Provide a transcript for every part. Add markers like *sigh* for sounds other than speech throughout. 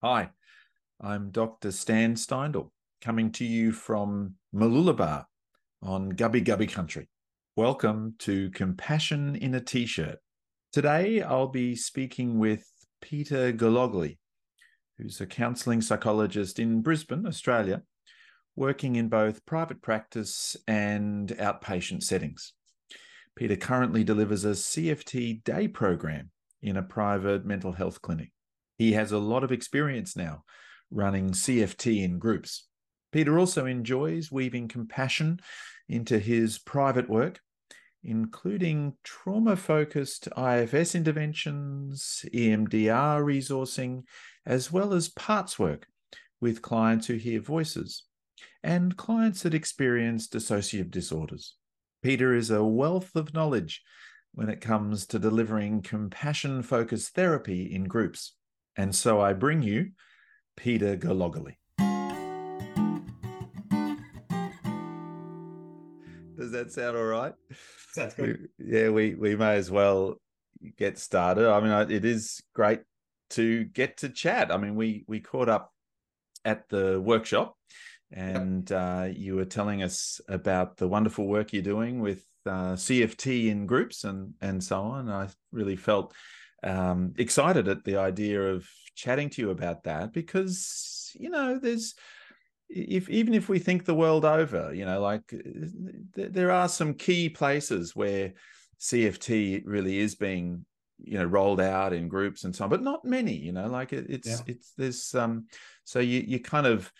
Hi, I'm Dr. Stan Steindl, coming to you from Mooloolaba on Gubbi Gubbi country. Welcome to Compassion in a T-shirt. Today I'll be speaking with Peter Gillogley, who's a counselling psychologist in Brisbane, Australia, working in both private practice and outpatient settings. Peter currently delivers a CFT day program in a private mental health clinic. He has a lot of experience now running CFT in groups. Peter also enjoys weaving compassion into his private work, including trauma focused IFS interventions, EMDR resourcing, as well as parts work with clients who hear voices and clients that experience dissociative disorders. Peter is a wealth of knowledge when it comes to delivering compassion focused therapy in groups. And so I bring you Peter Gillogley. Does that sound all right? Sounds good. We, yeah, we, we may as well get started. I mean, it is great to get to chat. I mean, we we caught up at the workshop, and yep. uh, you were telling us about the wonderful work you're doing with uh, CFT in groups and and so on. I really felt um, excited at the idea of chatting to you about that because you know there's if even if we think the world over, you know, like th- there are some key places where CFT really is being you know rolled out in groups and so on but not many you know like it, it's yeah. it's there's um so you you kind of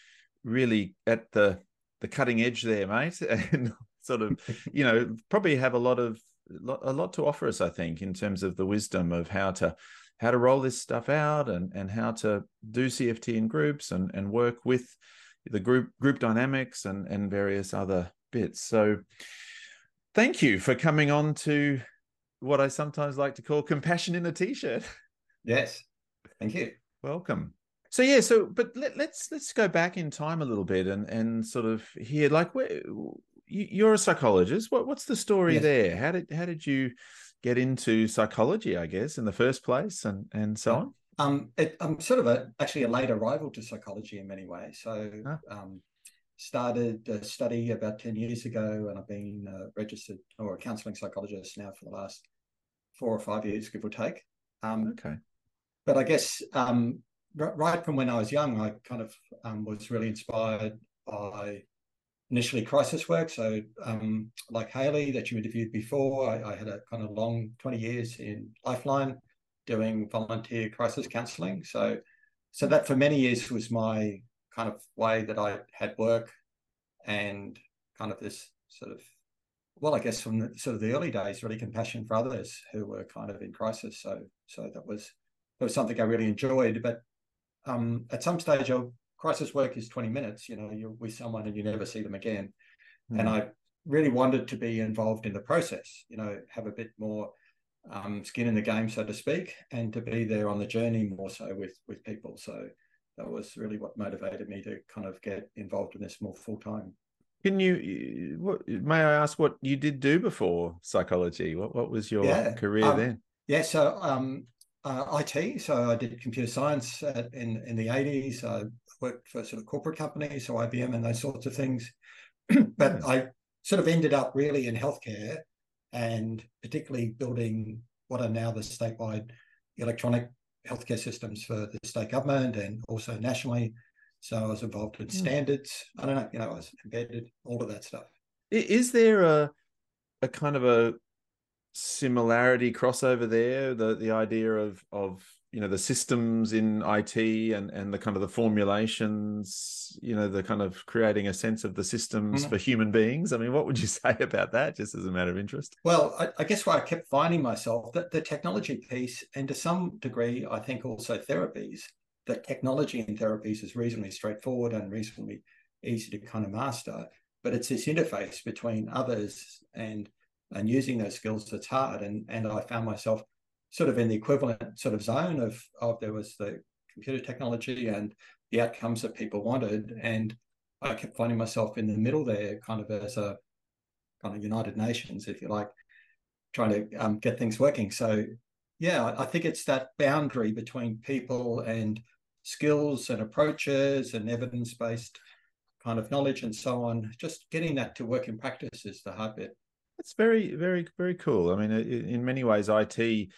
really at the the cutting edge there mate *laughs* and sort of you know probably have a lot of a lot to offer us, I think, in terms of the wisdom of how to how to roll this stuff out and and how to do CFT in groups and and work with the group group dynamics and and various other bits. So thank you for coming on to what I sometimes like to call compassion in a t-shirt. Yes. Thank you. Welcome. So yeah, so but let, us let's, let's go back in time a little bit and and sort of hear like where you're a psychologist. What what's the story yes. there? How did how did you get into psychology? I guess in the first place, and and so on. Um, it, I'm sort of a actually a late arrival to psychology in many ways. So, huh? um, started a study about ten years ago, and I've been uh, registered or a counselling psychologist now for the last four or five years, give or take. Um, okay. But I guess um, r- right from when I was young, I kind of um, was really inspired by initially crisis work. So, um, like Haley, that you interviewed before, I, I, had a kind of long 20 years in Lifeline doing volunteer crisis counseling. So, so that for many years was my kind of way that I had work and kind of this sort of, well, I guess from the, sort of the early days, really compassion for others who were kind of in crisis. So, so that was that was something I really enjoyed. But um, at some stage, I crisis work is 20 minutes you know you're with someone and you never see them again mm. and i really wanted to be involved in the process you know have a bit more um, skin in the game so to speak and to be there on the journey more so with with people so that was really what motivated me to kind of get involved in this more full time can you what may i ask what you did do before psychology what what was your yeah, career um, then yeah so um uh, IT. So I did computer science at, in in the eighties. I worked for sort of corporate companies, so IBM and those sorts of things. *clears throat* but mm. I sort of ended up really in healthcare, and particularly building what are now the statewide electronic healthcare systems for the state government and also nationally. So I was involved in mm. standards. I don't know, you know, I was embedded, all of that stuff. Is there a a kind of a similarity crossover there the the idea of of you know the systems in IT and and the kind of the formulations you know the kind of creating a sense of the systems mm. for human beings. I mean what would you *laughs* say about that just as a matter of interest? Well I, I guess where i kept finding myself that the technology piece and to some degree i think also therapies that technology in therapies is reasonably straightforward and reasonably easy to kind of master but it's this interface between others and and using those skills that's hard. And and i found myself sort of in the equivalent sort of zone of of there was the computer technology and the outcomes that people wanted and i kept finding myself in the middle there kind of as a kind of united nations if you like trying to um, get things working so yeah i think it's that boundary between people and skills and approaches and evidence based kind of knowledge and so on. Just getting that to work in practice is the hard bit. It's very, very, very cool. I mean, in many ways, IT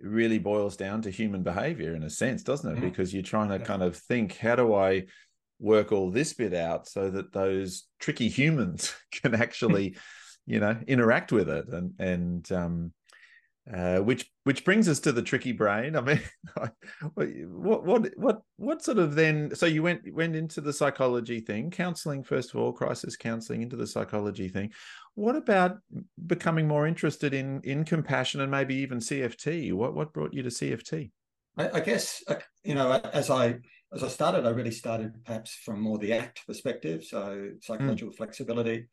really boils down to human behavior in a sense, doesn't it? Mm-hmm. Because you're trying to yeah. kind of think, how do I work all this bit out so that those tricky humans *laughs* can actually, *laughs* you know, interact with it and and um, uh, which which brings us to the tricky brain. I mean, *laughs* what what what what sort of then? So you went went into the psychology thing, counselling first of all, crisis counselling into the psychology thing. What about becoming more interested in in compassion and maybe even CFT? What what brought you to CFT? I, I guess uh, you know as I as I started, I really started perhaps from more the ACT perspective, so psychological mm. flexibility.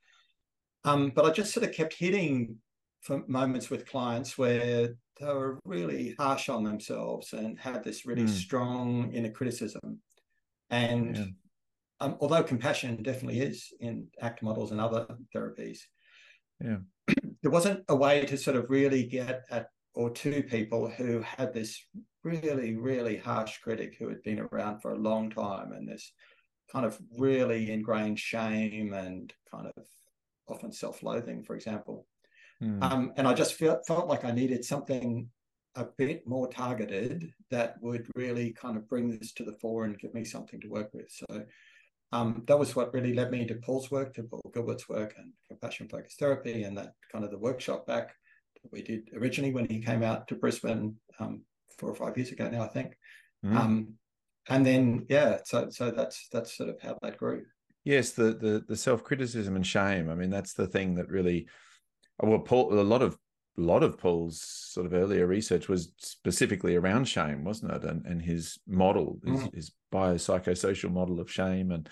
Um, but I just sort of kept hitting for moments with clients where they were really harsh on themselves and had this really mm. strong inner criticism. And yeah. um, although compassion definitely is in ACT models and other therapies, yeah, *clears throat* there wasn't a way to sort of really get at or to people who had this really, really harsh critic who had been around for a long time and this kind of really ingrained shame and kind of often self-loathing, for example. Mm. Um, and I just felt felt like I needed something a bit more targeted that would really kind of bring this to the fore and give me something to work with. So um, that was what really led me to Paul's work, to Paul Gilbert's work and compassion focused therapy and that kind of the workshop back that we did originally when he came out to Brisbane um, four or five years ago now, I think. Mm. Um, and then yeah, so so that's that's sort of how that grew. Yes, the the the self criticism and shame. I mean, that's the thing that really well, Paul, a lot of a lot of Paul's sort of earlier research was specifically around shame, wasn't it? And and his model, his, mm. his biopsychosocial model of shame, and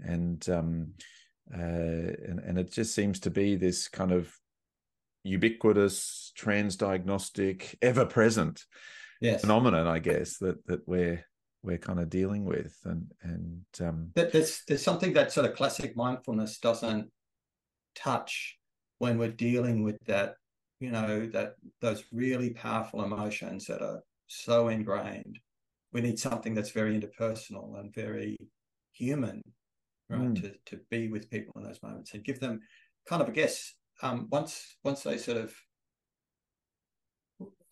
and um, uh, and and it just seems to be this kind of ubiquitous, transdiagnostic, ever present yes. phenomenon, I guess that that we're we're kind of dealing with, and and um, there's there's something that sort of classic mindfulness doesn't touch when we're dealing with that, you know, that those really powerful emotions that are so ingrained. We need something that's very interpersonal and very human, right? Mm. To to be with people in those moments and give them kind of, a guess, um, once once they sort of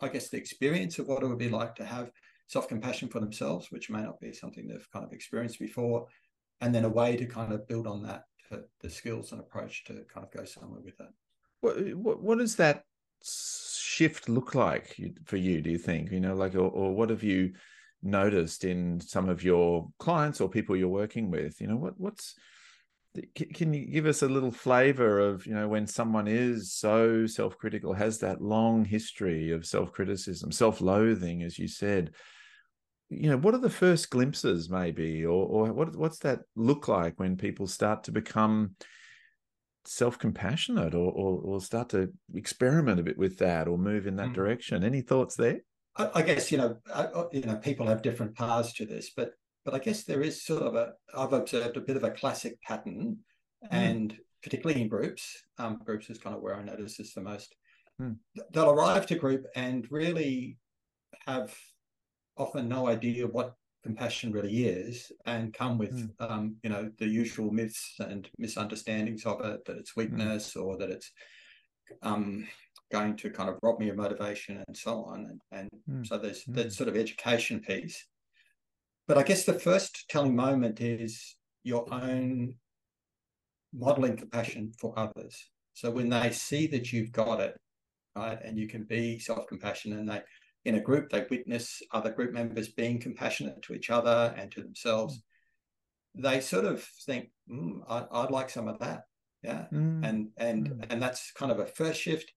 I guess the experience of what it would be like to have self compassion for themselves, which may not be something they've kind of experienced before, and then a way to kind of build on that the skills and approach to kind of go somewhere with that. What what, does that shift look like for you? Do you think you know, like, or, or what have you noticed in some of your clients or people you're working with? You know, what what's can you give us a little flavor of you know when someone is so self-critical has that long history of self-criticism self-loathing as you said you know what are the first glimpses maybe or or what what's that look like when people start to become self-compassionate or, or, or start to experiment a bit with that or move in that mm. direction any thoughts there I, I guess you know I, you know people have different paths to this but but I guess there is sort of a I've observed a bit of a classic pattern mm. and particularly in groups um, groups is kind of where I notice this the most mm. they'll arrive to group and really have often no idea what compassion really is and come with mm. um, you know the usual myths and misunderstandings of it that it's hmm. weakness mm. or that it's um, going to kind of rob me of motivation and so on and, and mm. so there's that hmm. sort of education piece but i guess the first telling moment is your own modeling compassion for others so when they see that you've got it right and you can be self-compassionate and they in a group, they witness other group members being compassionate to each other and to themselves. They sort of think, mm, I, would like some of that, yeah, mm. and and mm. and that's kind of a first shift.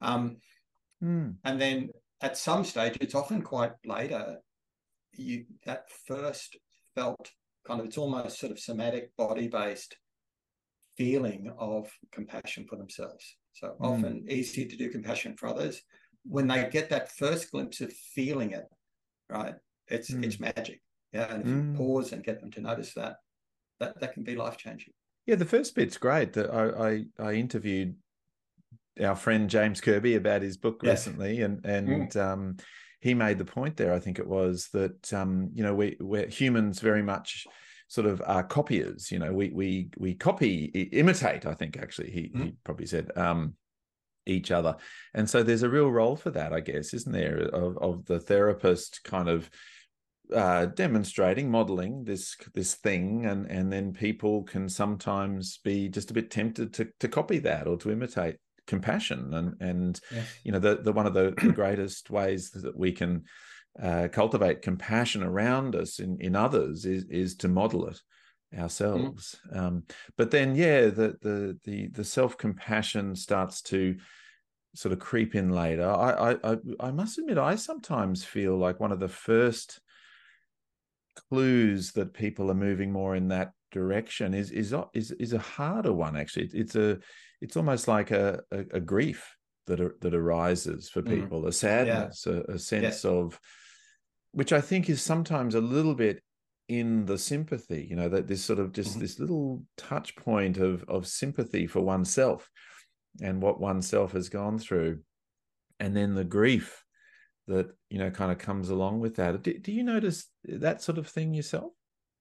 Um, mm. and then at some stage, it's often quite later. You that first felt kind of it's almost sort of somatic, body based feeling of compassion for themselves. So mm. often easy to do compassion for others when they get that first glimpse of feeling it, right? It's mm. it's magic. Yeah. And if mm. you pause and get them to notice that, that that can be life changing. Yeah, the first bit's great. I, I I interviewed our friend James Kirby about his book recently, and and mm. um, he made the point there. I think it was that um, you know we we're humans very much sort of are copiers. You know, we we we copy, imitate. I think actually he mm-hmm. he probably said um, each other, and so there's a real role for that, I guess, isn't there, of of the therapist kind of uh, demonstrating, modeling this this thing, and and then people can sometimes be just a bit tempted to to copy that or to imitate compassion, and and yes. you know the the one of the, the *clears throat* greatest ways that we can uh, cultivate compassion around us in in others is is to model it ourselves. Mm. Um, but then, yeah, the the the the self compassion starts to sort of creep in later. I, I I must admit, I sometimes feel like one of the first clues that people are moving more in that direction is is is is a harder one actually it's a it's almost like a a, a grief that that arises for mm. people mm. a sadness yeah. a, a, sense of which i think is sometimes a little bit in the sympathy you know that this sort of just mm-hmm. this little touch point of of sympathy for oneself and what oneself has gone through and then the grief that you know kind of comes along with that. Do, do you notice that sort of thing yourself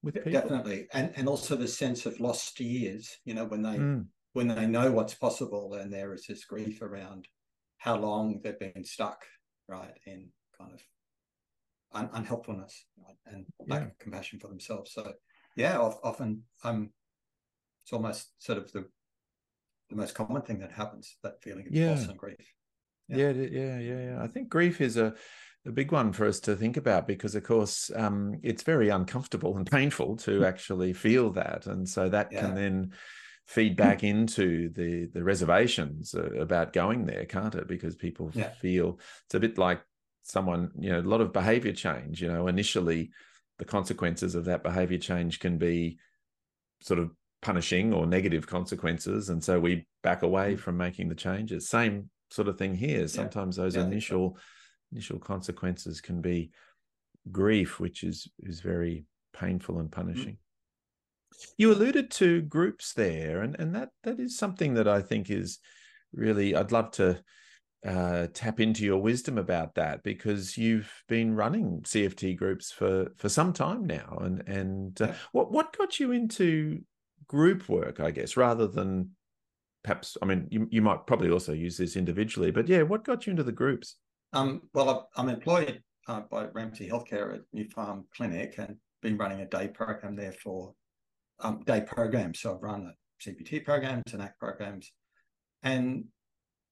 with people? Definitely, and and also the sense of lost years. You know, when they mm. when they know what's possible, and there is this grief around how long they've been stuck, right, in kind of un- unhelpfulness right? and lack yeah. of compassion for themselves. So, yeah, often I'm. it's almost sort of the the most common thing that happens that feeling of yeah. loss and grief. Yeah. yeah, yeah, yeah, yeah. I think grief is a a big one for us to think about because, of course, um, it's very uncomfortable and painful to mm. actually feel that, and so that yeah. can then feed back into the the reservations uh, about going there, can't it? Because people yeah. feel it's a bit like someone, you know, a lot of behavior change. You know, initially the consequences of that behavior change can be sort of punishing or negative consequences, and so we back away mm. from making the changes. Same sort of thing here. Sometimes yeah. those yeah, initial so. initial consequences can be grief, which is is very painful and mm-hmm. punishing. Mm. You alluded to groups there, and and that that is something that I think is really I'd love to uh, tap into your wisdom about that because you've been running CFT groups for for some time now, and and uh, what what got you into group work, I guess, rather than perhaps i mean you, you might probably also use this individually but yeah what got you into the groups? Um, well i'm employed uh, by ramsay healthcare at new farm clinic and been running a day program there for um, day programs so i've run cpt programs and act programs. And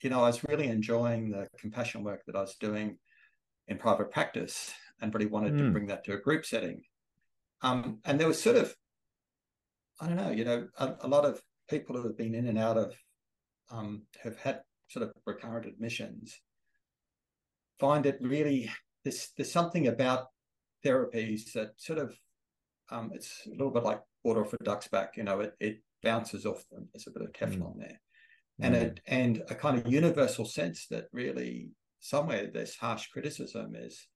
you know i was really enjoying the compassion work that i was doing in private practice and really wanted mm. to hmm. bring that to a group setting um, and there was sort of i don't know you know a, a lot of people who have been in and out of um, have had sort of recurrent admissions find it really there's there's something about therapies that sort of um, it's a little bit like water off a duck's back. You know, it it bounces off them. There's a bit of Teflon mm. there, and mm. it and a kind of universal sense that really somewhere this harsh criticism is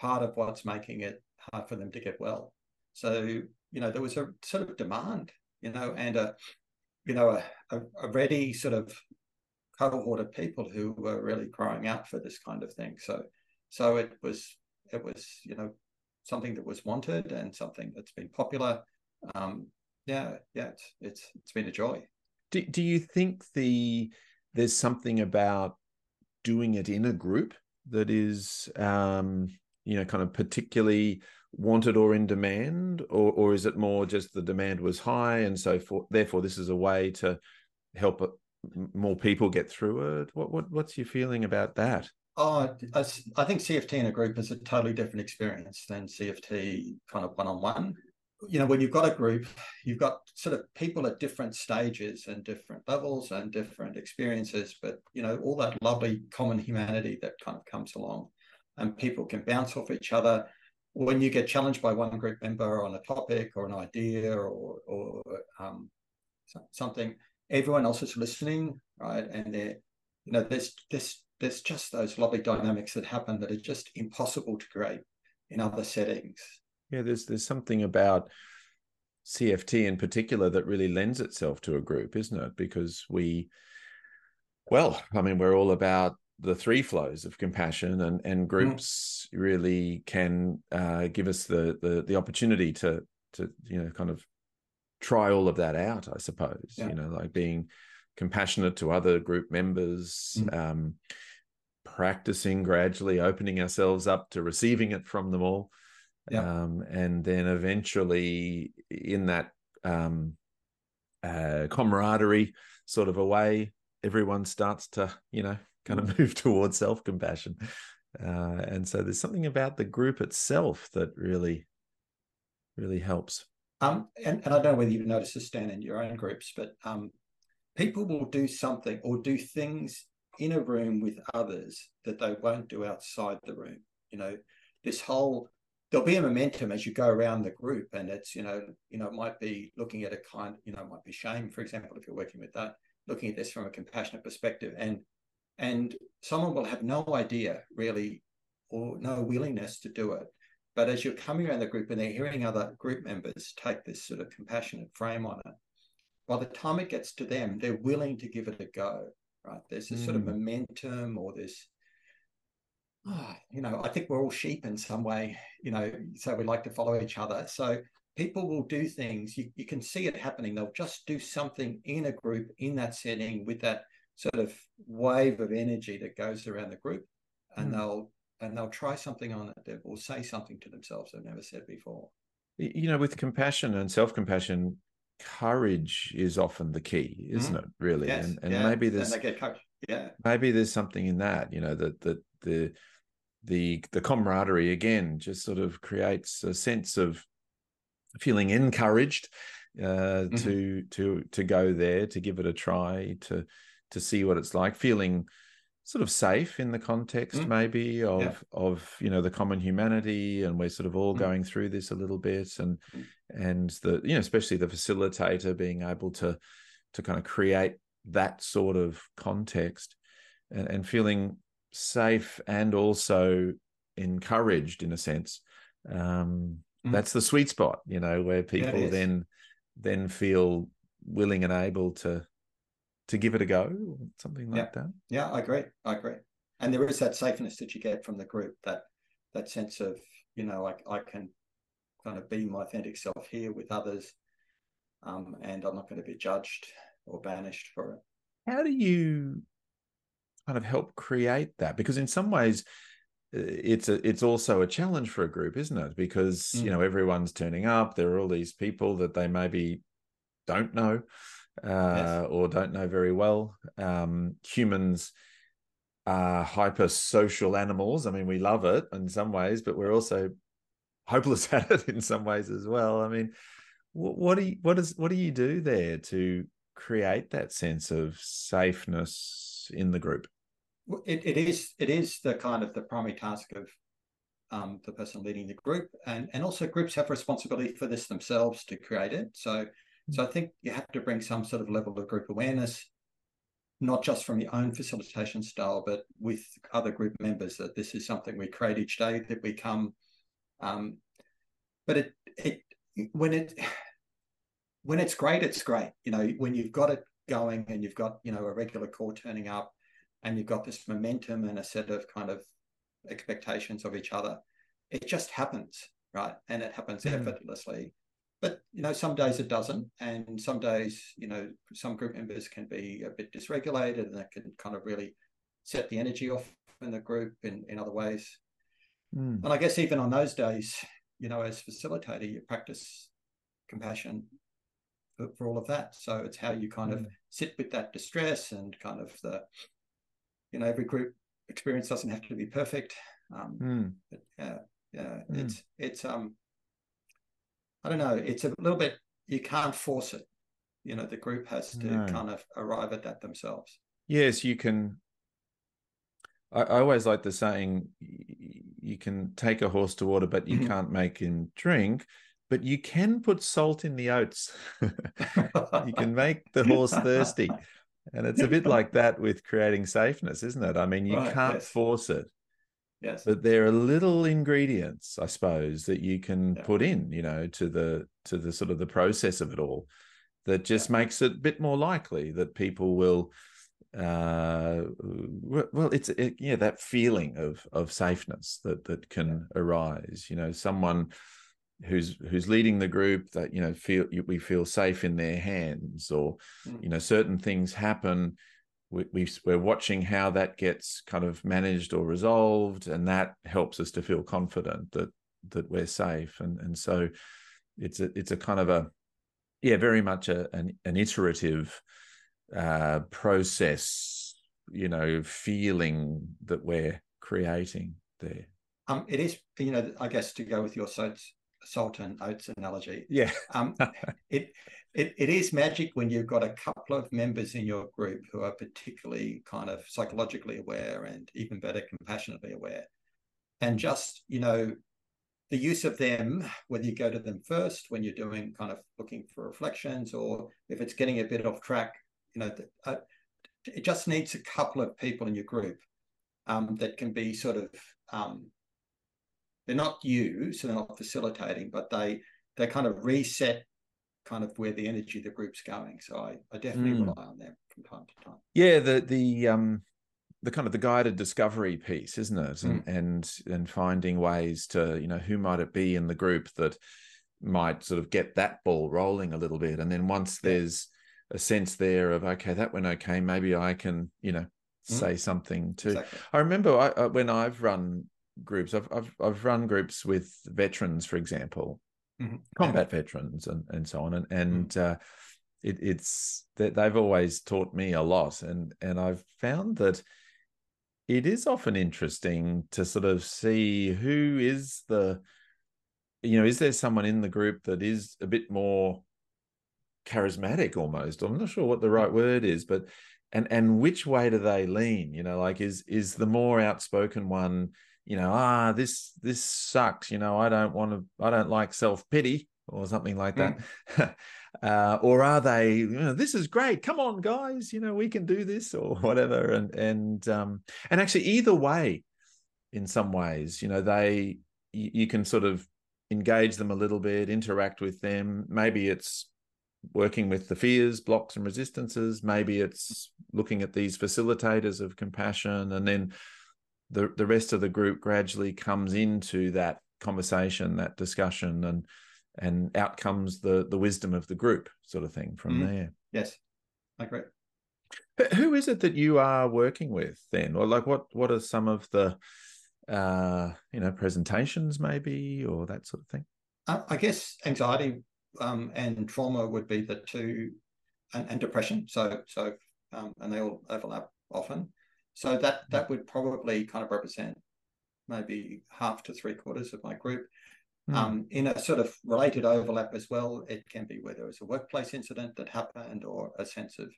part of what's making it hard for them to get well. So you know, there was a sort of demand, you know, and a you know, a, a ready sort of cohort of people who were really crying out for this kind of thing. So, so it was, it was, you know, something that was wanted and something that's been popular. Um, yeah, yeah, it's it's it's been a joy. Do Do you think the there's something about doing it in a group that is, um, you know, kind of particularly wanted or in demand, or or is it more just the demand was high and so for therefore this is a way to help more people get through it? What what what's your feeling about that? Oh, I think CFT in a group is a totally different experience than CFT kind of one on one. You know, when you've got a group, you've got sort of people at different stages and different levels and different experiences, but you know, all that lovely common humanity that kind of comes along, and people can bounce off each other when you get challenged by one group member on a topic or an idea or, or um, something, everyone else is listening, right? And they you know, there's this there's just those lovely dynamics that happen that are just impossible to create in other settings. Yeah, there's there's something about CFT in particular that really lends itself to a group, isn't it? Because we, well, I mean, we're all about the three flows of compassion and and mm. groups mm. really can uh, give us the the the opportunity to to you know kind of try all of that out i suppose yeah. you know like being compassionate to other group members mm. um, practicing gradually opening ourselves up to receiving it from them all yeah. um, and then eventually in that um, uh, camaraderie sort of a way everyone starts to you know kind of *laughs* move towards self-compassion. Uh, and so there's something about the group itself that really really helps. Um, and, and i don't know whether you've noticed this stan in your own groups but um, people will do something or do things in a room with others that they won't do outside the room. You know this whole there'll be a momentum as you go around the group and it's you know you know it might be looking at a kind you know it might be shame for example if you're working with that looking at this from a compassionate perspective and and someone will have no idea really or no willingness to do it but as you're coming around the group and they're hearing other group members take this sort of compassionate frame on it by the time it gets to them they're willing to give it a go right there's this mm. sort of hmm. momentum or this *sighs* you know i think we're all sheep in some way you know so we like to follow each other so people will do things you, you can see it happening they'll just do something in a group in that setting with that sort of wave of energy that goes around the group and mm. they'll and they'll try something on it that will say something to themselves they've never said before you know with compassion and self-compassion courage is often the key isn't mm. it really yes. and, and yeah. maybe there's and yeah maybe there's something in that you know that that the the the the camaraderie again just sort of creates a sense of feeling encouraged uh, mm-hmm. to to to go there to give it a try to to see what it's like feeling sort of safe in the context mm. maybe of yeah. of you know the common humanity and we're sort of all mm. going through this a little bit and mm. and the you know especially the facilitator being able to to kind of create that sort of context and, and feeling safe and also encouraged in a sense. Um mm. that's the sweet spot you know where people yeah, then then feel willing and able to to give it a go something like yeah. that. Yeah i agree i agree. And there is that safeness that you get from the group that that sense of you know like i can kind of be my authentic self here with others um, and i'm not going to be judged or banished for it. How do you kind of help create that because in some ways it's a it's also a challenge for a group isn't it? Because mm. you know everyone's turning up there are all these people that they maybe don't know uh, yes. or don't know very well. Um, humans are hyper social animals. I mean we love it in some ways but we're also hopeless *laughs* at it in some ways as well. I mean what, what do you what does what do you do there to create that sense of safeness in the group it, it is it is the kind of the primary task of um, the person leading the group, and and also groups have responsibility for this themselves to create it. So so I think you have to bring some sort of level of group awareness, not just from your own facilitation style, but with other group members that this is something we create each day that we come. Um, but it it when it when it's great, it's great. You know, when you've got it going and you've got you know a regular core turning up and you've got this momentum and a set of kind of expectations of each other it just happens right and it happens mm. effortlessly but you know some days it doesn't and some days you know some group members can be a bit dysregulated and that can kind of really set the energy off in the group in, in other ways mm. and i guess even on those days you know as facilitator you practice compassion for, for all of that so it's how you kind mm. of sit with that distress and kind of the you know every group experience doesn't have to be perfect um mm. but yeah yeah mm. it's it's um i don't know it's a little bit you can't force it you know the group has to no. kind of arrive at that themselves yes you can I, I, always like the saying you can take a horse to water but you mm-hmm. can't make him drink but you can put salt in the oats *laughs* you can make the horse thirsty *laughs* and it's a bit *laughs* like that with creating safeness, isn't it? I mean, you right, can't yes. force it. Yes. But there are little ingredients, I suppose, that you can yeah. put in, you know, to the to the sort of the process of it all that just yeah. makes it a bit more likely that people will uh, well, it's it, yeah that feeling of of safeness that that can arise. You know, someone who's who's leading the group that you know feel we feel safe in their hands, or mm. you know certain things happen. We, we we're watching how that gets kind of managed or resolved, and that helps us to feel confident that that we're safe. And and so it's a it's a kind of a yeah very much a an, an iterative uh, process, you know, feeling that we're creating there. Um, it is, you know, I guess to go with your salt, salt and oats analogy. Yeah. um, *laughs* it, it it is magic when you've got a couple of members in your group who are particularly kind of psychologically aware and even better compassionately aware, and just you know the use of them, whether you go to them first when you're doing kind of looking for reflections, or if it's getting a bit off track, you know, uh, it just needs a couple of people in your group um, that can be sort of um, they're not you, so they're not facilitating, but they they kind of reset kind of where the energy of the group's going. So I, I definitely mm. rely on them from time to time. Yeah, the the um the kind of the guided discovery piece, isn't it? And mm. and and finding ways to, you know, who might it be in the group that might sort of get that ball rolling a little bit. And then once there's a sense there of okay that went okay maybe i can you know mm. say something too exactly. i remember I, uh, when i've run groups I've, I've i've run groups with veterans for example mm-hmm. combat yeah. veterans and and so on and and mm. uh, it, it's that they've always taught me a lot and and i've found that it is often interesting to sort of see who is the you know is there someone in the group that is a bit more charismatic almost. I'm not sure what the right word is, but and and which way do they lean? You know, like is is the more outspoken one, you know, ah, this this sucks. You know, I don't want to, I don't like self pity or something like that. Mm. *laughs* uh, or are they, you know, this is great. Come on, guys, you know, we can do this or *laughs* whatever. And and um and actually either way, in some ways, you know, they you, you can sort of engage them a little bit, interact with them. Maybe it's working with the fears, blocks, and resistances. Maybe it's looking at these facilitators of compassion, and then the the rest of the group gradually comes into that conversation, that discussion, and and out comes the the wisdom of the group, sort of thing from mm there. Yes, I agree. Who is it that you are working with then, or like what what are some of the uh you know presentations maybe or that sort of thing? I guess anxiety um, and trauma would be the two, and, and depression. So so um, and they all overlap often. So that that would probably kind of represent maybe half to three quarters of my group. Mm. Um, in a sort of related overlap as well, it can be where there was a workplace incident that happened or a sense of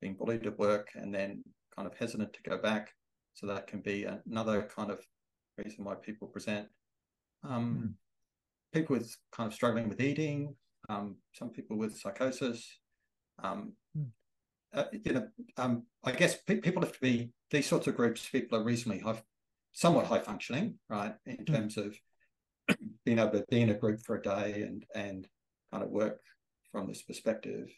being bullied at work and then kind of hesitant to go back. So that can be another kind of reason why people present. Um, mm. People with kind of struggling with eating, um, some people with psychosis. Um, mm. uh, you know, um, I guess pe- people have to be these sorts of groups. People are reasonably high, somewhat high functioning, right, in mm. terms of *clears throat* being able to be in a group for a day and and kind of work from this perspective.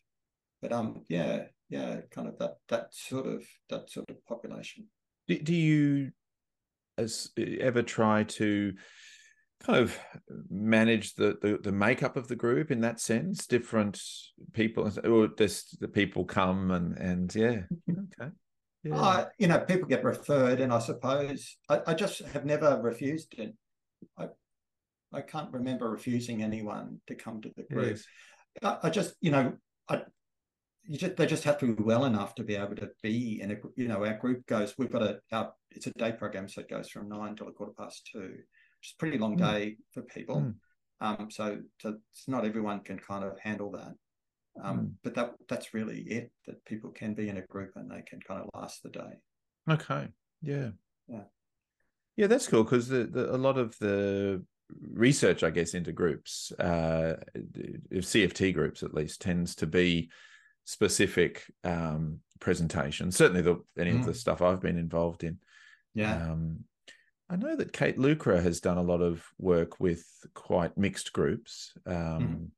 But um, yeah, yeah, kind of that that sort of that sort of population. Do, do you as ever try to kind of manage the, the, the makeup of the group in that sense different people or just the people come and and yeah okay yeah. Uh, you know people get referred and i suppose i, I just have never refused it i i can't remember refusing anyone to come to the group yes. I, I, just you know i you just they just have to be well enough to be able to be in a you know our group goes we've got a our, it's a day program so it goes from nine till a quarter past two which is a pretty long mm. day for people. Mm. Um, so, so it's not everyone can kind of handle that. Um, mm. But that that's really it. That people can be in a group and they can kind of last the day. Okay. Yeah. Yeah. Yeah, that's cool because the, the, a lot of the research, I guess, into groups, uh, CFT groups at least, tends to be specific um, presentations. Certainly, the, any mm. of the mm. stuff I've been involved in. Yeah. Um, I know that Kate Lucre has done a lot of work with quite mixed groups. Um, mm.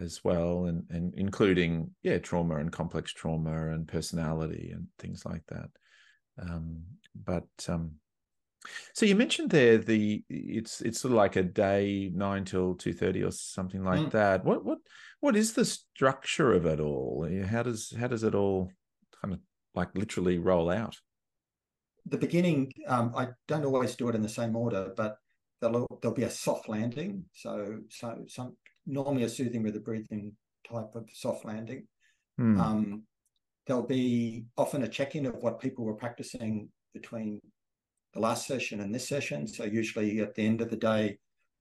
As well, and and including yeah trauma and complex trauma and personality and things like that. Um, but um, so you mentioned there the it's it's sort of like a day nine till two thirty or something like mm. that. What what what is the structure of it all? How does how does it all kind of like literally roll out? The beginning, um, I don't always do it in the same order, but there'll there'll be a soft landing. So so some normally a soothing with a breathing type of soft landing. Mm. Um, there'll be often a check in of what people were practicing between the last session and this session. So usually at the end of the day,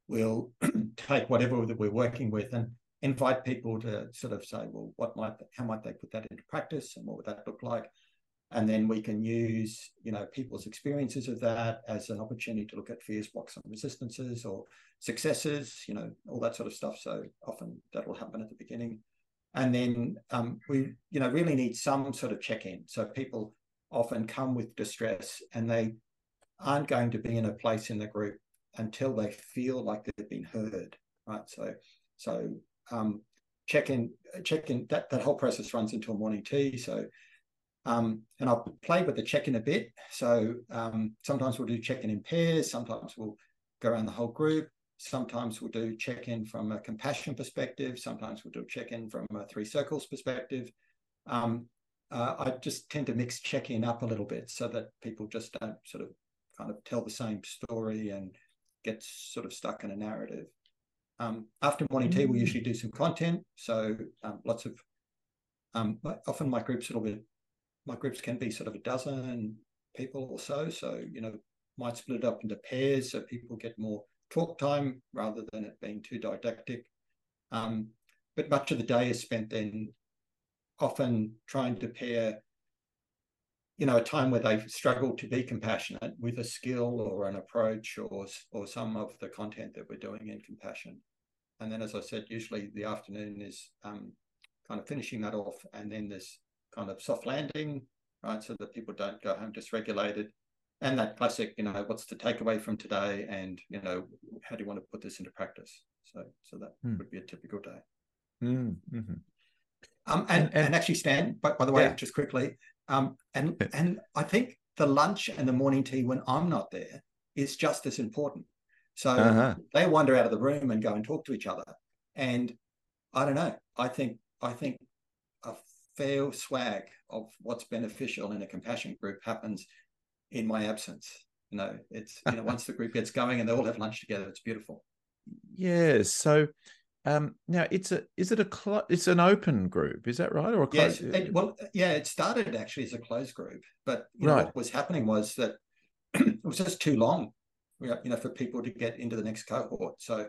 we'll *clears throat* take whatever that we're working with and invite people to sort of say, well, what might, how might they put that into practice, and what would that look like? And then we can use, you know, people's experiences of that as an opportunity to look at fears, blocks, and resistances, or successes, you know, all that sort of stuff. So often that will happen at the beginning, and then um, we, you know, really need some sort of check-in. So people often come with distress, and they aren't going to be in a place in the group until they feel like they've been heard, right? So, so um, check in, check in. That that whole process runs a morning tea. So, um, and I'll play with the check in a bit. So um, sometimes we'll do check in in pairs. Sometimes we'll go around the whole group. Sometimes we'll do check in from a compassion perspective. Sometimes we'll do check in from a three circles perspective. Um, uh, I just tend to mix check in up a little bit so that people just don't sort of kind of tell the same story and get sort of stuck in a narrative. Um, after morning tea, we mm. usually do some content. So um, lots of, um, often my groups, it'll be, my groups can be sort of a dozen people or so. So, you know, might split it up into pairs so people get more talk time rather than it being too didactic. Um, but much of the day is spent then often trying to pair you know, a time where they've struggled to be compassionate with a skill or an approach or or some of the content that we're doing in compassion. And then, as I said, usually the afternoon is um, kind of finishing that off, and then there's kind of soft landing, right, so that people don't go home dysregulated. And that classic, you know, what's the takeaway from today, and you know, how do you want to put this into practice? So, so that mm. would be a typical day. Mm, mm-hmm. Um, and, and, and, actually, Stan, by, by the way, yeah. just quickly, um, and and I think the lunch and the morning tea when I'm not there is just as important. So uh-huh. they wander out of the room and go and talk to each other. And I don't know. I think I think a fair swag of what's beneficial in a compassion group happens in my absence. You know, it's you know once the group gets going and they all have lunch together, it's beautiful. Yeah. So um, now it's a is it a clo- it's an open group is that right or a yes it, well yeah it started actually as a closed group but you know, right. what was happening was that *clears throat* it was just too long you know for people to get into the next cohort so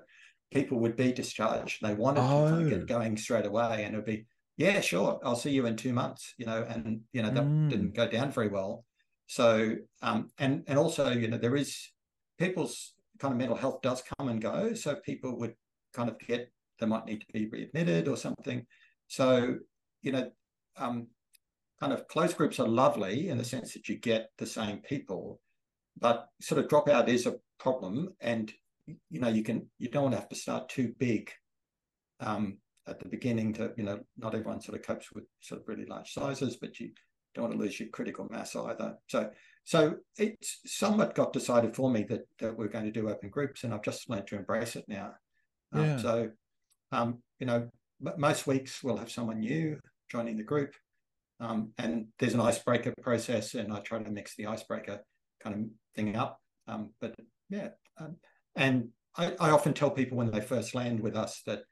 people would be discharged they wanted oh. to kind of get oh. going straight away and it would be yeah sure I'll see you in two months you know and you know that mm. didn't go down very well so um and and also you know there is people's kind of mental health does come and go so people would kind of get they might need to be readmitted or something. So, you know, um, kind of close groups are lovely in the sense that you get the same people, but sort of dropout is a problem. And, you know, you can, you don't want to have to start too big um, at the beginning to, you know, not everyone sort of copes with sort of really large sizes, but you don't want to lose your critical mass either. So, so it's somewhat got decided for me that, that we're going to do open groups and I've just learned to embrace it now. Um, so um, you know, most weeks we'll have someone new joining the group, um, and there's an icebreaker process, and I try to mix the icebreaker kind of thing up. Um, but yeah, um, and I, I, often tell people when they first land with us that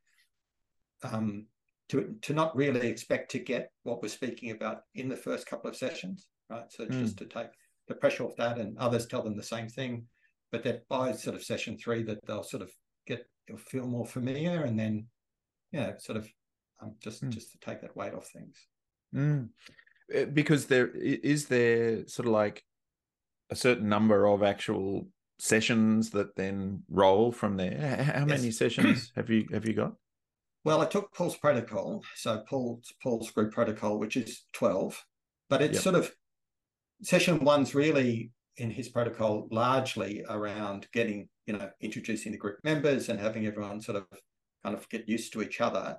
um, to to not really expect to get what we're speaking about in the first couple of sessions, right? So mm. just to take the pressure off that, and others tell them the same thing, but that by sort of session three that they'll sort of get you'll feel more familiar, and then yeah, sort of um, just mm. just to take that weight off things. Mm. Because there is there sort of like a certain number of actual sessions that then roll from there. How yes. many sessions have you have you got? Well, I took Paul's protocol, so Paul's Paul's group protocol, which is twelve, but it's yep. sort of session one's really in his protocol largely around getting you know, introducing the group members and having everyone sort of kind of get used to each other.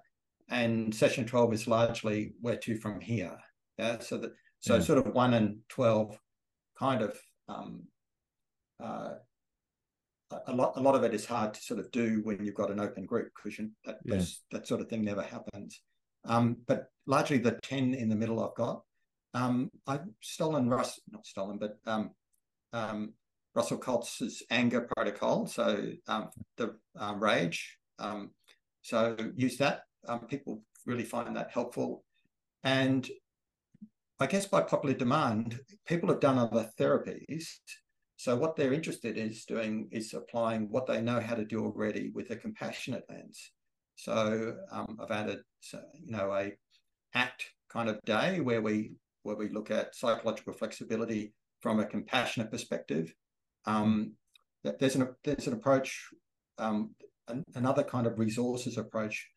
and session 12 is largely where to from here. Yeah. So that so Yeah. sort of one and 12 kind of um, uh, a lot a lot of it is hard to sort of do when you've got an open group because that Yeah. that sort of thing never happens. Um, but largely the 10 in the middle I've got. Um, I've stolen Russ, not stolen, but um, um, Russell Kolts's anger protocol. So um, the um, rage. Um, so use that. Um, people really find that helpful. And I guess by popular demand, people have done other therapies. So what they're interested is doing is applying what they know how to do already with a compassionate lens. So um, I've added, you know, a ACT kind of day where we where we look at psychological flexibility from a compassionate perspective. Um, there's an there's an approach, um, an, another kind of resources approach,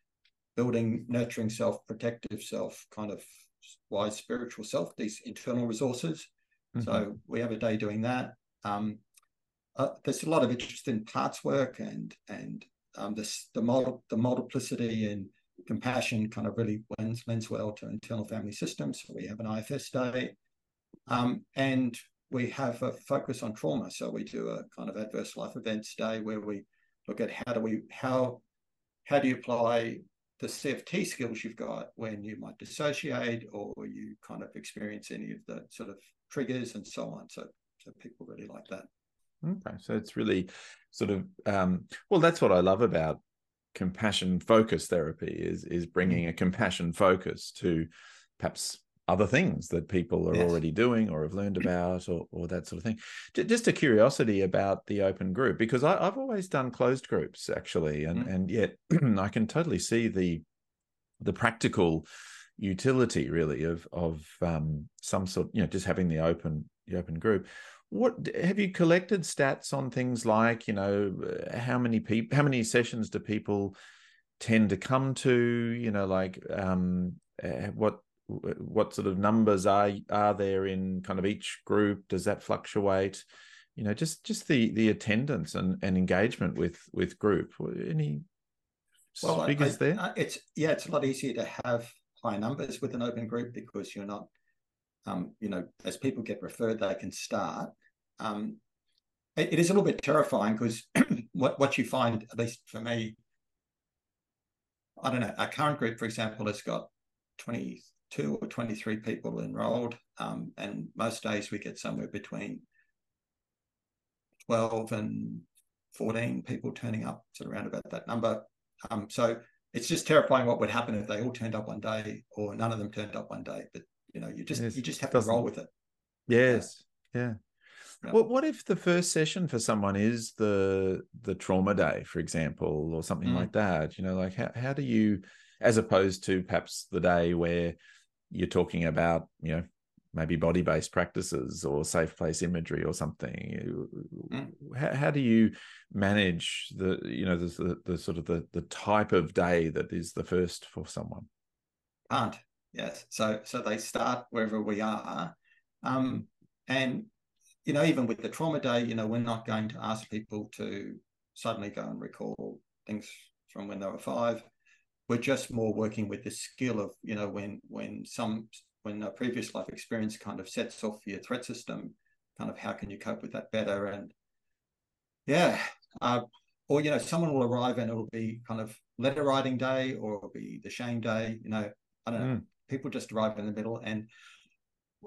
building nurturing self, protective self, kind of wise spiritual self, these internal resources. Mhm. So we have a day doing that. Um, uh, there's a lot of interest in parts work and and um, this the mul- the multiplicity and compassion kind of really lends, lends well to internal family systems. So we have an IFS day, um, and we have a focus on trauma. So we do a kind of adverse life events day where we look at how do we how how do you apply the CFT skills you've got when you might dissociate or you kind of experience any of the sort of triggers and so on. So so people really like that. Okay, so it's really sort of um, well, that's what I love about compassion focus therapy is is bringing a compassion focus to perhaps other things that people are Yes. already doing or have learned about or or that sort of thing. Just a curiosity about the open group because I, I've always done closed groups actually, and Mm. and yet *clears throat* I can totally see the the practical utility really of of um, some sort you know just having the open the open group. What have you collected stats on things like you know uh, how many people how many sessions do people tend to come to? You know like um uh, what what sort of numbers are are there in kind of each group? Does that fluctuate? You know just just the the attendance and, and engagement with with group. Any Well, figures I- there? I- it's yeah, it's a lot easier to have high numbers with an open group because you're not, um, you know, as people get referred, they can start. Um, it, it is a little bit terrifying because *clears throat* what what you find, at least for me, I don't know. Our current group, for example, has got twenty two or twenty three people enrolled, um, and most days we get somewhere between twelve and fourteen people turning up, sort of around about that number. Um, so it's just terrifying what would happen if they all turned up one day or none of them turned up one day. But you know, you just Yes, you just have to roll with it. Yes. Yeah. Yeah. What what if the first session for someone is the the trauma day, for example, or something Mm. like that? You know, like how how do you, as opposed to perhaps the day where you're talking about, you know, maybe body based practices or safe place imagery or something. Mm. How, how do you manage the you know the, the the sort of the the type of day that is the first for someone? Can't. Yes. So so they start wherever we are. Um, and you know, even with the trauma day, you know, we're not going to ask people to suddenly go and recall things from when they were five. We're just more working with the skill of, you know, when when some when a previous life experience kind of sets off your threat system, kind of how can you cope with that better? And yeah, uh, or you know, someone will arrive and it'll be kind of letter writing day, or it'll be the shame day. You know, I don't know. Mm. People just arrive in the middle, and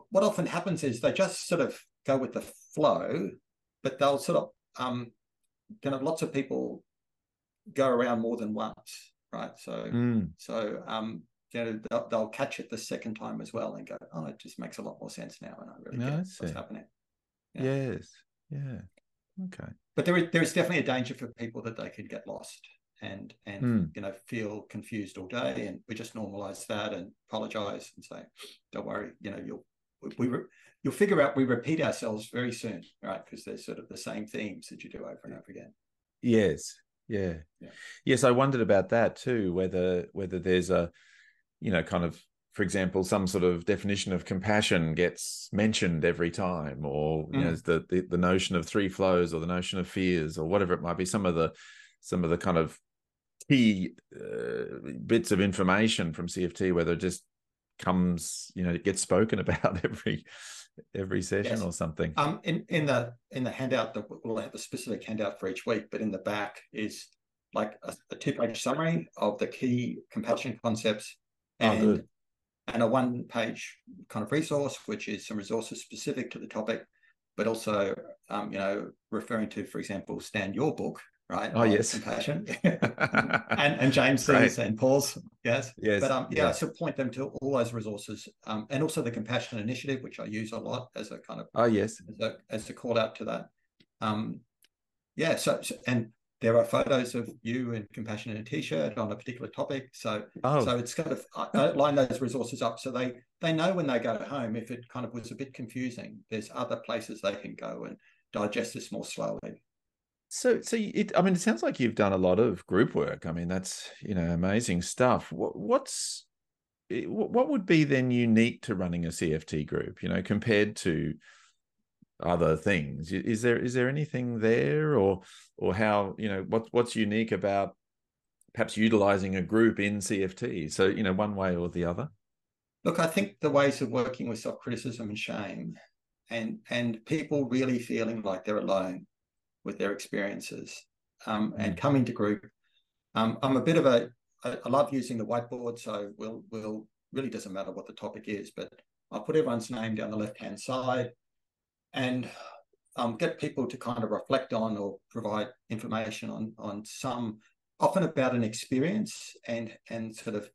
what often happens is they just sort of go with the flow, but they'll sort of um, you know, lots of people go around more than once, right? So Mm. so um, you know, they'll, they'll catch it the second time as well and go, oh, it just makes a lot more sense now, and I really No, get I what's happening. Yeah. Yes. Yeah. Okay. But there is there is definitely a danger for people that they could get lost and and Hmm. you know feel confused all day, and we just normalize that and apologize and say, don't worry, you know, you'll we, we you'll figure out we repeat ourselves very soon, right? Because there's sort of the same themes that you do over and over again. Yes. Yeah. Yeah. Yes, I wondered about that too. Whether whether there's a, you know, kind of, for example, some sort of definition of compassion gets mentioned every time, or you know, Mm. the, the the notion of three flows, or the notion of fears, or whatever it might be. Some of the some of the kind of key uh, bits of information from CFT, whether it just comes, you know, it gets spoken *laughs* about every every session yes. or something. Um, in in the in the handout that we'll have a specific handout for each week, but in the back is like a, a two page summary of the key compassion concepts and oh, and a one page kind of resource, which is some resources specific to the topic, but also um, you know referring to, for example, Stan your book, right? Oh yes, compassion, *laughs* and and James's and Paul's, yes, yes. But um, yeah, so point them to all those resources, um, and also the compassion initiative, which I use a lot as a kind of oh yes, as a, as a call out to that. Um, yeah, so, so and there are photos of you in compassion in a t-shirt on a particular topic so oh. so it's kind of I line those resources up so they they know when they go home if it kind of was a bit confusing there's other places they can go and digest this more slowly so so it i mean it sounds like you've done a lot of group work i mean that's you know amazing stuff what, what's eh, what would be then unique to running a cft group you know compared to other things. Is there is there anything there, or or how you know what what's unique about perhaps utilizing a group in CFT? So you know one way or the other. Look, I think the ways of working with self criticism and shame, and and people really feeling like they're alone with their experiences, um, and mm. coming to group. Um, I'm a bit of a I, I love using the whiteboard, so we'll we'll really doesn't matter what the topic is, but I'll put everyone's name down the left hand side and um, get people to kind of reflect on or provide information on on some often about an experience and and sort of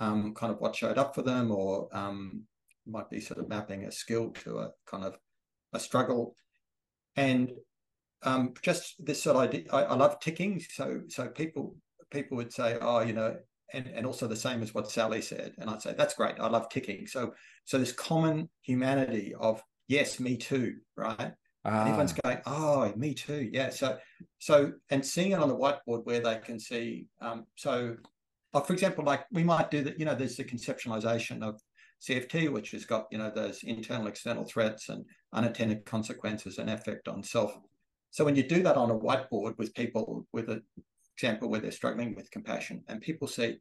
um, kind of what showed up for them or um, might be sort of mapping a skill to a kind of a struggle and um, just this sort of idea I, I love ticking so so people people would say oh you know and, and also the same as what Sally said. And I'd say, that's great. I love ticking. So, so this common humanity of yes, me too, right? Ah. And everyone's going, oh, me too. Yeah. So, so, and seeing it on the whiteboard where they can see. Um, so, like, for example, like we might do that, you know, there's the conceptualization of CFT, which has got, you know, those internal, external threats and unintended consequences and effect on self. So when you do that on a whiteboard with people with an example where they're struggling with compassion and people see,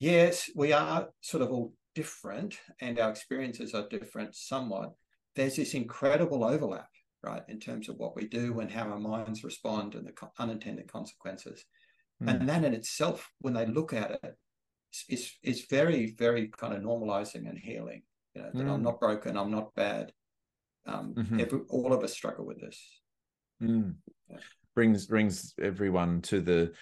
yes, we are sort of all different and our experiences are different somewhat, there's this incredible overlap, right, in terms of what we do and how our minds respond and the unintended consequences. Mm. And that in itself, when they look at it, is is very, very kind of normalizing and healing. You know, that mm. I'm not broken, I'm not bad. Um, mm-hmm. every, all of us struggle with this. Mm. Brings brings everyone to the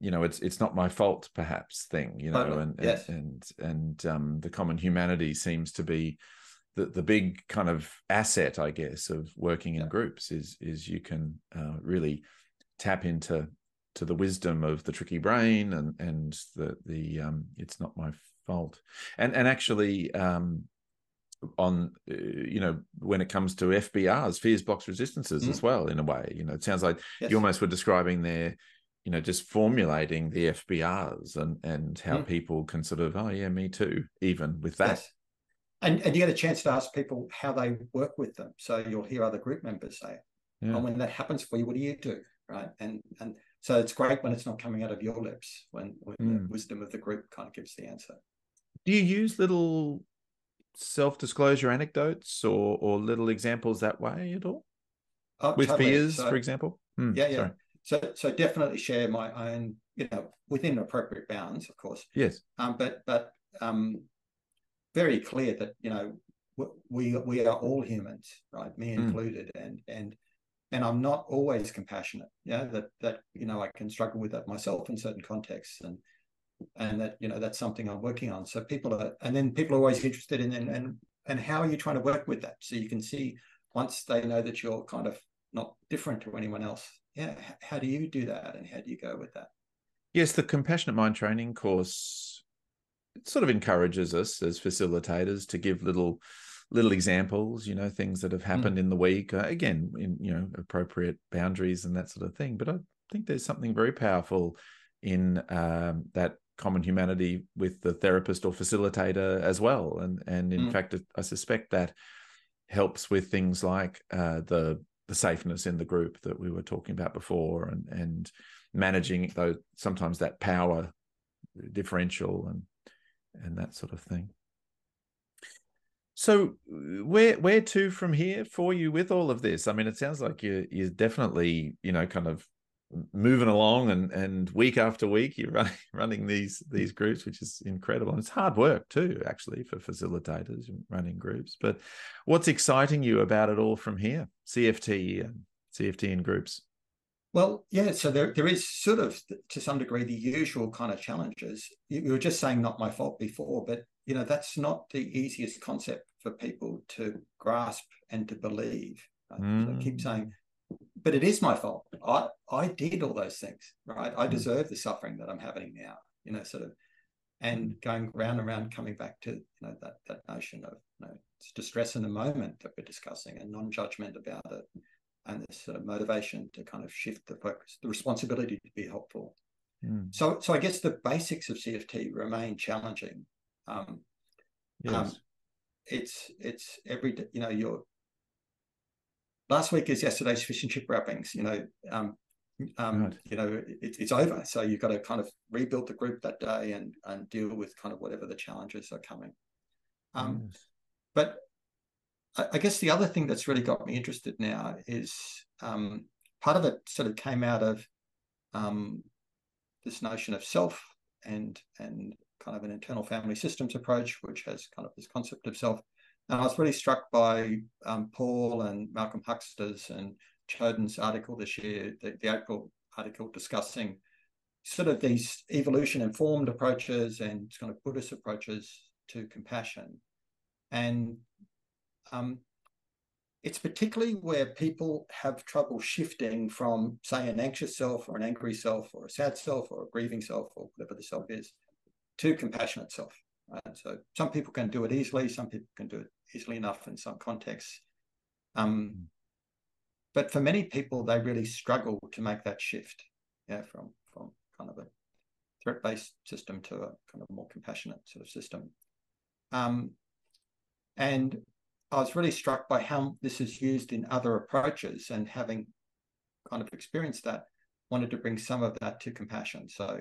you know it's it's not my fault perhaps thing you know and yes. and and um the common humanity seems to be the, the big kind of asset, I guess, of working in yeah. groups is is you can uh, really tap into to the wisdom of the tricky brain and and the the um, it's not my fault and and actually um, on uh, you know when it comes to FBRs fears blocks resistances mm. as well in a way you know it sounds like yes. you almost were describing their you know just formulating the FBRs and and how mm. people can sort of oh yeah me too even with that yes and, and you get a chance to ask people how they work with them. So you'll hear other group members say, yeah. "And when that happens for you, what do you do?" Right? And and so it's great when it's not coming out of your lips, when, when mm. the wisdom of the group kind of gives the answer. Do you use little self-disclosure anecdotes or or little examples that way at all? Oh, with totally. peers, so, for example? Hmm, yeah, yeah. Sorry. So so definitely share my own, you know, within appropriate bounds, of course. Yes. Um, but but um, very clear that you know we we are all humans, right? Me hmm. included, mm. and and and I'm not always compassionate. Yeah, that that you know I can struggle with that myself in certain contexts, and and that you know that's something I'm working on. So people are, and then people are always interested in and and and how are you trying to work with that? So you can see once they know that you're kind of not different to anyone else. Yeah, how do you do that, and how do you go with that? Yes, the compassionate mind training course it sort of encourages us as facilitators to give little little examples you know things that have hmm. happened mm. in the week uh, again in you know appropriate boundaries and that sort of thing but i think there's something very powerful in um, that common humanity with the therapist or facilitator as well and and in mm. fact i suspect that helps with things like uh, the the safeness in the group that we were talking about before and and managing though sometimes that power differential and and that sort of thing. So where where to from here for you with all of this? I mean, it sounds like you you're definitely you know kind of moving along and and week after week you're *laughs* running running these these groups which is incredible and it's hard work too actually for facilitators running groups but what's exciting you about it all from here cft and cft and groups well yeah so there there is sort of to some degree the usual kind of challenges you were just saying not my fault before but you know that's not the easiest concept for people to grasp and to believe right? mm. so I keep saying but it is my fault. I I did all those things, right? I hmm. deserve the suffering that I'm having now, you know, sort of, and going round and round, coming back to you know that that notion of you know it's distress in the moment that we're discussing and non-judgment about it, and this sort of motivation to kind of shift the focus, the responsibility to be helpful. Mm. So so I guess the basics of CFT remain challenging. Um, yes. Um, it's it's every you know you're last week is yesterday's fish and chip wrappings. You know, um, um, you know, it, it's over. So you've got to kind of rebuild the group that day and and deal with kind of whatever the challenges are coming. Um, yes. But I, I, guess the other thing that's really got me interested now is um, part of it sort of came out of um, this notion of self and and kind of an internal family systems approach, which has kind of this concept of self. And I was really struck by um, Paul and Malcolm Huxter's and Choden's article this year, the, the April article discussing sort of these evolution informed approaches and kind of Buddhist approaches to compassion. And um, it's particularly where people have trouble shifting from, say, an anxious self or an angry self or a sad self or a grieving self or whatever the self is to compassionate self. Right? So some people can do it easily, some people can do it easily enough in some contexts. Um, hmm. but for many people, they really struggle to make that shift, yeah, from from kind of a threat-based system to a kind of more compassionate sort of system. Um, and I was really struck by how this is used in other approaches, and having kind of experienced that, wanted to bring some of that to compassion. So,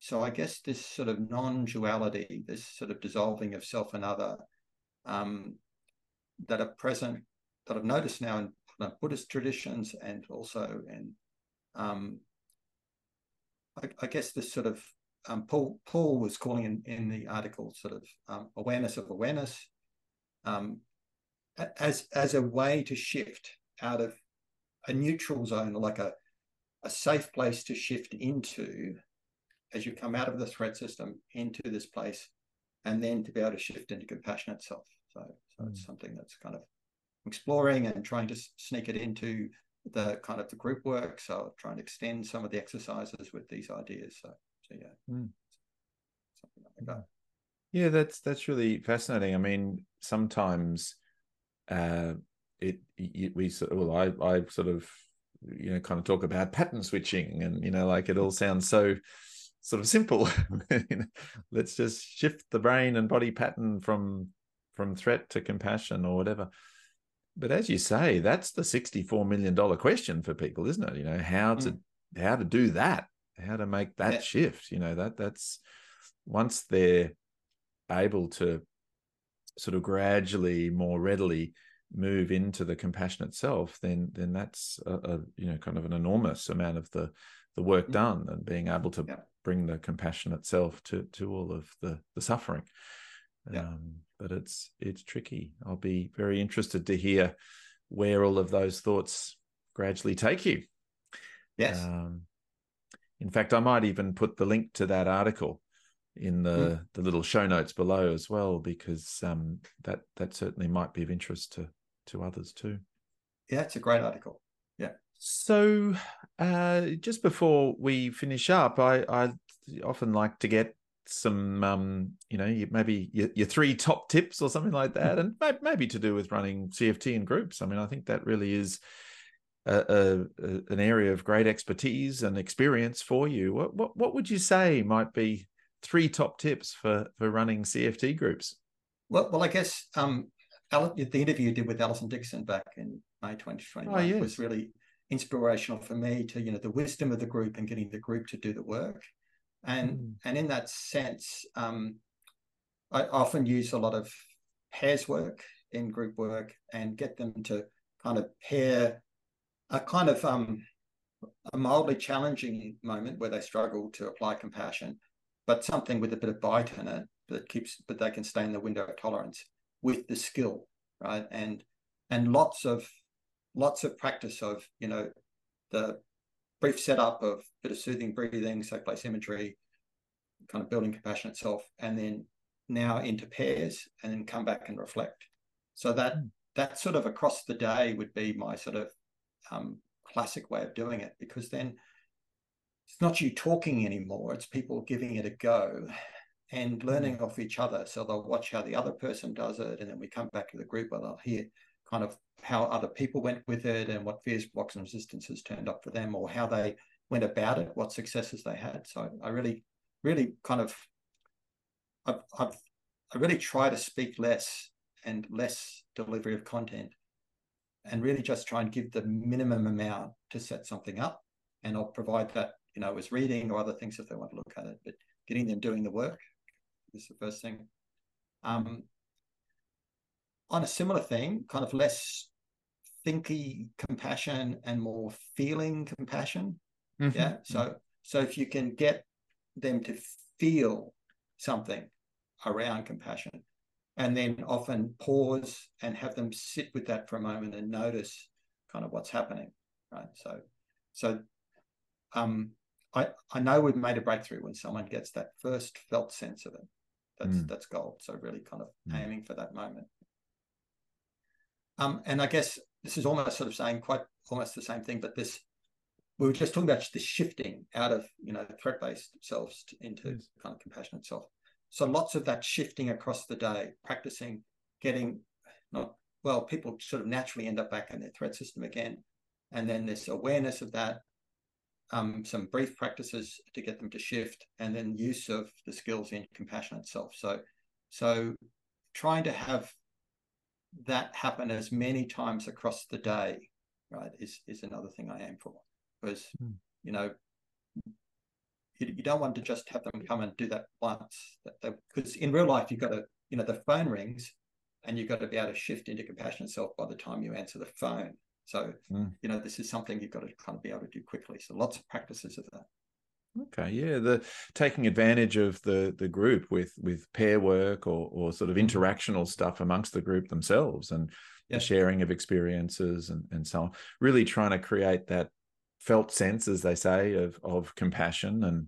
so I guess this sort of non-duality, this sort of dissolving of self and other, um, that are present that I've noticed now in Buddhist traditions and also in, um, I, I, guess this sort of um, Paul Paul was calling in, in the article sort of um, awareness of awareness um, as as a way to shift out of a neutral zone, like a a safe place to shift into as you come out of the threat system into this place, and then to be able to shift into compassionate self. So, so mm. it's something that's kind of exploring and trying to sneak it into the kind of the group work. So trying to extend some of the exercises with these ideas. So, so yeah, mm. something like that. Yeah, that's that's really fascinating. I mean, sometimes uh, it, it we sort of, well, I I sort of you know kind of talk about pattern switching, and you know, like it all sounds so sort of simple. *laughs* Let's just shift the brain and body pattern from from threat to compassion or whatever. But as you say, that's the $64 million question for people, isn't it? You know, how to mm. how to do that, how to make that yeah. shift. You know, that that's once they're able to sort of gradually more readily move into the compassionate self, then then that's a, a you know kind of an enormous amount of the the work mm. done and being able to yeah. Bring the compassionate self to to all of the the suffering. Yeah. Um, but it's it's tricky. I'll be very interested to hear where all of those thoughts gradually take you. Yes. Um, in fact, I might even put the link to that article in the mm. the little show notes below as well, because um, that that certainly might be of interest to to others too. Yeah, it's a great article. So, uh, just before we finish up, I, I often like to get some um, you know maybe your, your, three top tips or something like that and maybe to do with running cft in groups. I mean i think that really is a, a, a, an area of great expertise and experience for you. What, what what would you say might be three top tips for for running cft groups? Well well i guess um the interview you did with alison dixon back in may 2021 oh, yes. was really inspirational for me to you know the wisdom of the group and getting the group to do the work and mm. and in that sense um, i often use a lot of pairs work in group work and get them to kind of pair a kind of um, a mildly challenging moment where they struggle to apply compassion but something with a bit of bite in it that keeps but they can stay in the window of tolerance with the skill right and and lots of lots of practice of you know the brief setup of a bit of soothing breathing safe place imagery kind of building compassion itself and then now into pairs and then come back and reflect so that mm. that sort of across the day would be my sort of um, classic way of doing it because then it's not you talking anymore it's people giving it a go and learning mm. off each other so they'll watch how the other person does it and then we come back to the group where they'll hear kind of how other people went with it and what fears, blocks, and resistances turned up for them, or how they went about it, what successes they had. So I really, really kind of, I've, I've I really try to speak less and less delivery of content, and really just try and give the minimum amount to set something up, and I'll provide that you know as reading or other things if they want to look at it, but getting them doing the work is the first thing. Um, on a similar thing, kind of less thinky compassion and more feeling compassion. Mm-hmm. Yeah. So so if you can get them to feel something around compassion and then often pause and have them sit with that for a moment and notice kind of what's happening. Right. So so um I, I know we've made a breakthrough when someone gets that first felt sense of it. That's mm. that's gold. So really kind of mm. aiming for that moment. Um, and I guess this is almost sort of saying quite almost the same thing, but this we were just talking about the shifting out of you know threat-based selves into yes. kind of compassionate self. So lots of that shifting across the day, practicing, getting not well, people sort of naturally end up back in their threat system again, and then this awareness of that, um, some brief practices to get them to shift, and then use of the skills in compassionate self. So, so trying to have that happen as many times across the day, right, is is another thing I aim for. Because mm. you know, you, you, don't want to just have them come and do that once. Because in real life, you've got to, you know, the phone rings, and you've got to be able to shift into compassionate self by the time you answer the phone. So, mm. you know, this is something you've got to kind of be able to do quickly. So, lots of practices of that. Okay, yeah, the taking advantage of the the group with with pair work or or sort of interactional stuff amongst the group themselves and the sharing of experiences and and so on. Really trying to create that felt sense, as they say, of of compassion and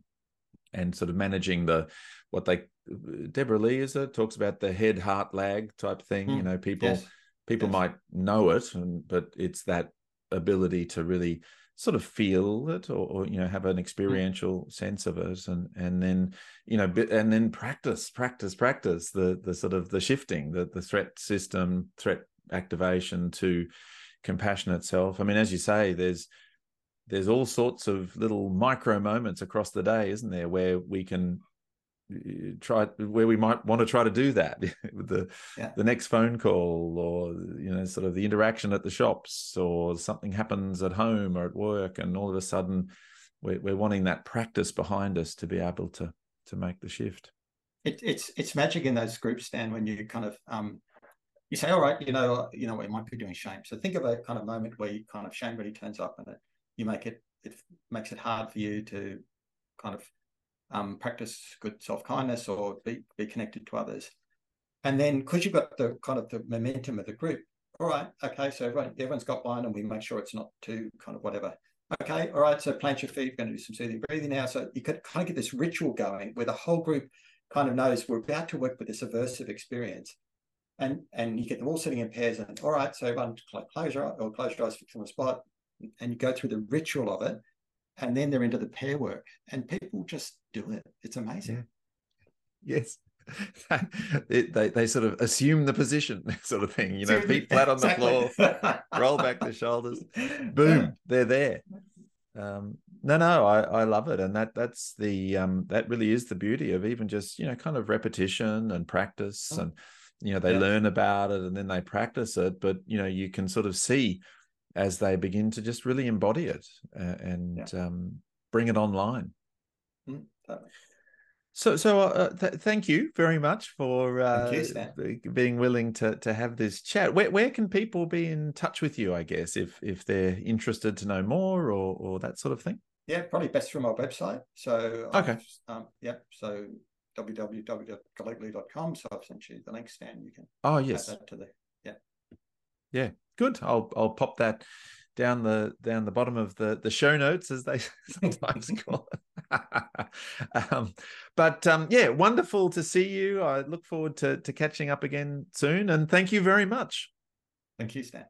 and sort of managing the what they Deborah Lee is it talks about the head heart lag type thing. Mm. You know, people yes. people yes. might know it, and, but it's that ability to really sort of feel it or, or, you know have an mm. experiential sense of it and and then you know and then practice practice practice the the sort of the shifting the the threat system threat activation to compassionate self i mean as you say there's there's all sorts of little micro moments across the day isn't there where we can try where we might want to try to do that *laughs* with the yeah. the next phone call or you know sort of the interaction at the shops or something happens at home or at work and all of a sudden we're, we're wanting that practice behind us to be able to to make the shift it, it's it's magic in those groups Stan when you kind of um you say all right you know you know we might be doing shame so think of a kind of moment where you kind of shame really turns up and it you make it it makes it hard for you to kind of um, practice good self kindness or be, be connected to others. And then because you've got the kind of the momentum of the group, all right, okay, so everyone, everyone's got one and we make sure it's not too kind of whatever. Okay, all right, so plant your feet, we're going to do some soothing breathing now. So you could kind of get this ritual going where the whole group kind of knows we're about to work with this aversive experience. And and you get them all sitting in pairs and all right, so everyone close your or close your eyes, fix on the spot, and you go through the ritual of it and then they're into the pair work and people just do it. It's amazing. Yes. *laughs* It, they, they sort of assume the position *laughs* sort of thing you know feet flat on the floor *laughs* roll back the shoulders boom they're there. Um, no no I, I love it and that that's the um, that really is the beauty of even just you know kind of repetition and practice oh. and you know they yeah. learn about it and then they practice it but you know you can sort of see as they begin to just really embody it uh, and yeah. um, bring it online. Mm, totally. So, so uh, th- thank you very much for uh, you, being willing to to have this chat. Where where can people be in touch with you? I guess if if they're interested to know more or or that sort of thing. Yeah, probably best from our website. So okay, um, yeah. So www.gillogley.com. So I've sent you the link, Stan. You can oh yes add that to the yeah good. I'll I'll pop that down the down the bottom of the the show notes as they *laughs* sometimes call it. *laughs* um, but um, yeah, wonderful to see you. I look forward to to catching up again soon, and thank you very much. Thank you, Stan.